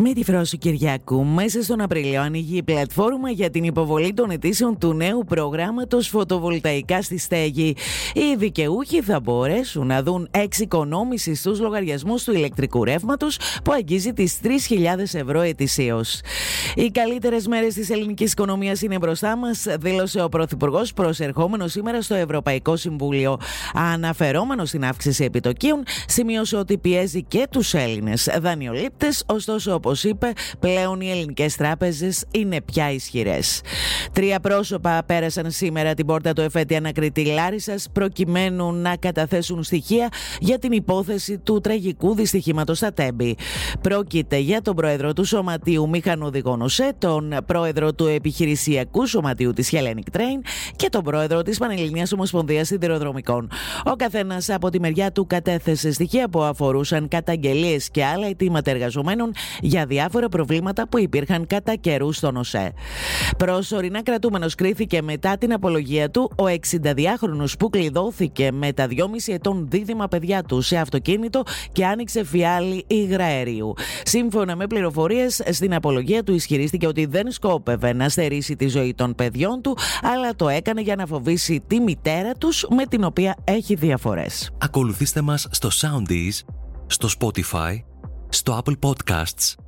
Με τη φρόση Κυριακού, μέσα στον Απριλίο ανοίγει η πλατφόρμα για την υποβολή των αιτήσεων του νέου προγράμματος φωτοβολταϊκά στη στέγη. Οι δικαιούχοι θα μπορέσουν να δουν εξοικονόμηση στους λογαριασμούς του ηλεκτρικού ρεύματος που αγγίζει τις 3.000 ευρώ ετησίως. Οι καλύτερες μέρες της ελληνικής οικονομίας είναι μπροστά μας, δήλωσε ο Πρωθυπουργός προσερχόμενο σήμερα στο Ευρωπαϊκό Συμβούλιο. Αναφερόμενος στην αύξηση επιτοκίων, σημείωσε ότι πιέζει και τους Έλληνες δανειολήπτες, ωστόσο Όπως είπε, πλέον οι ελληνικές τράπεζες είναι πια ισχυρές. Τρία πρόσωπα πέρασαν σήμερα την πόρτα του εφέτη ανακριτή Λάρισας προκειμένου να καταθέσουν στοιχεία για την υπόθεση του τραγικού δυστυχήματος στα Τέμπη. Πρόκειται για τον πρόεδρο του Σωματείου Μηχανοδηγών ΟΣΕ, τον πρόεδρο του Επιχειρησιακού Σωματείου της Hellenic Train και τον πρόεδρο της Πανελληνίας Ομοσπονδίας Σιδηροδρομικών. Ο καθένας από τη μεριά του κατέθεσε στοιχεία που αφορούσαν καταγγελίες και άλλα αιτήματα εργαζομένων για για διάφορα προβλήματα που υπήρχαν κατά καιρούς στον ΟΣΕ. Προσωρινά κρατούμενος κρίθηκε μετά την απολογία του ο 62χρονο που κλειδώθηκε με τα 2,5 ετών δίδυμα παιδιά του σε αυτοκίνητο και άνοιξε φιάλη υγραερίου. Σύμφωνα με πληροφορίες, στην απολογία του ισχυρίστηκε ότι δεν σκόπευε να στερήσει τη ζωή των παιδιών του, αλλά το έκανε για να φοβήσει τη μητέρα τους με την οποία έχει διαφορές. Ακολουθήστε μας στο Soundees, στο Spotify, στο Apple Podcasts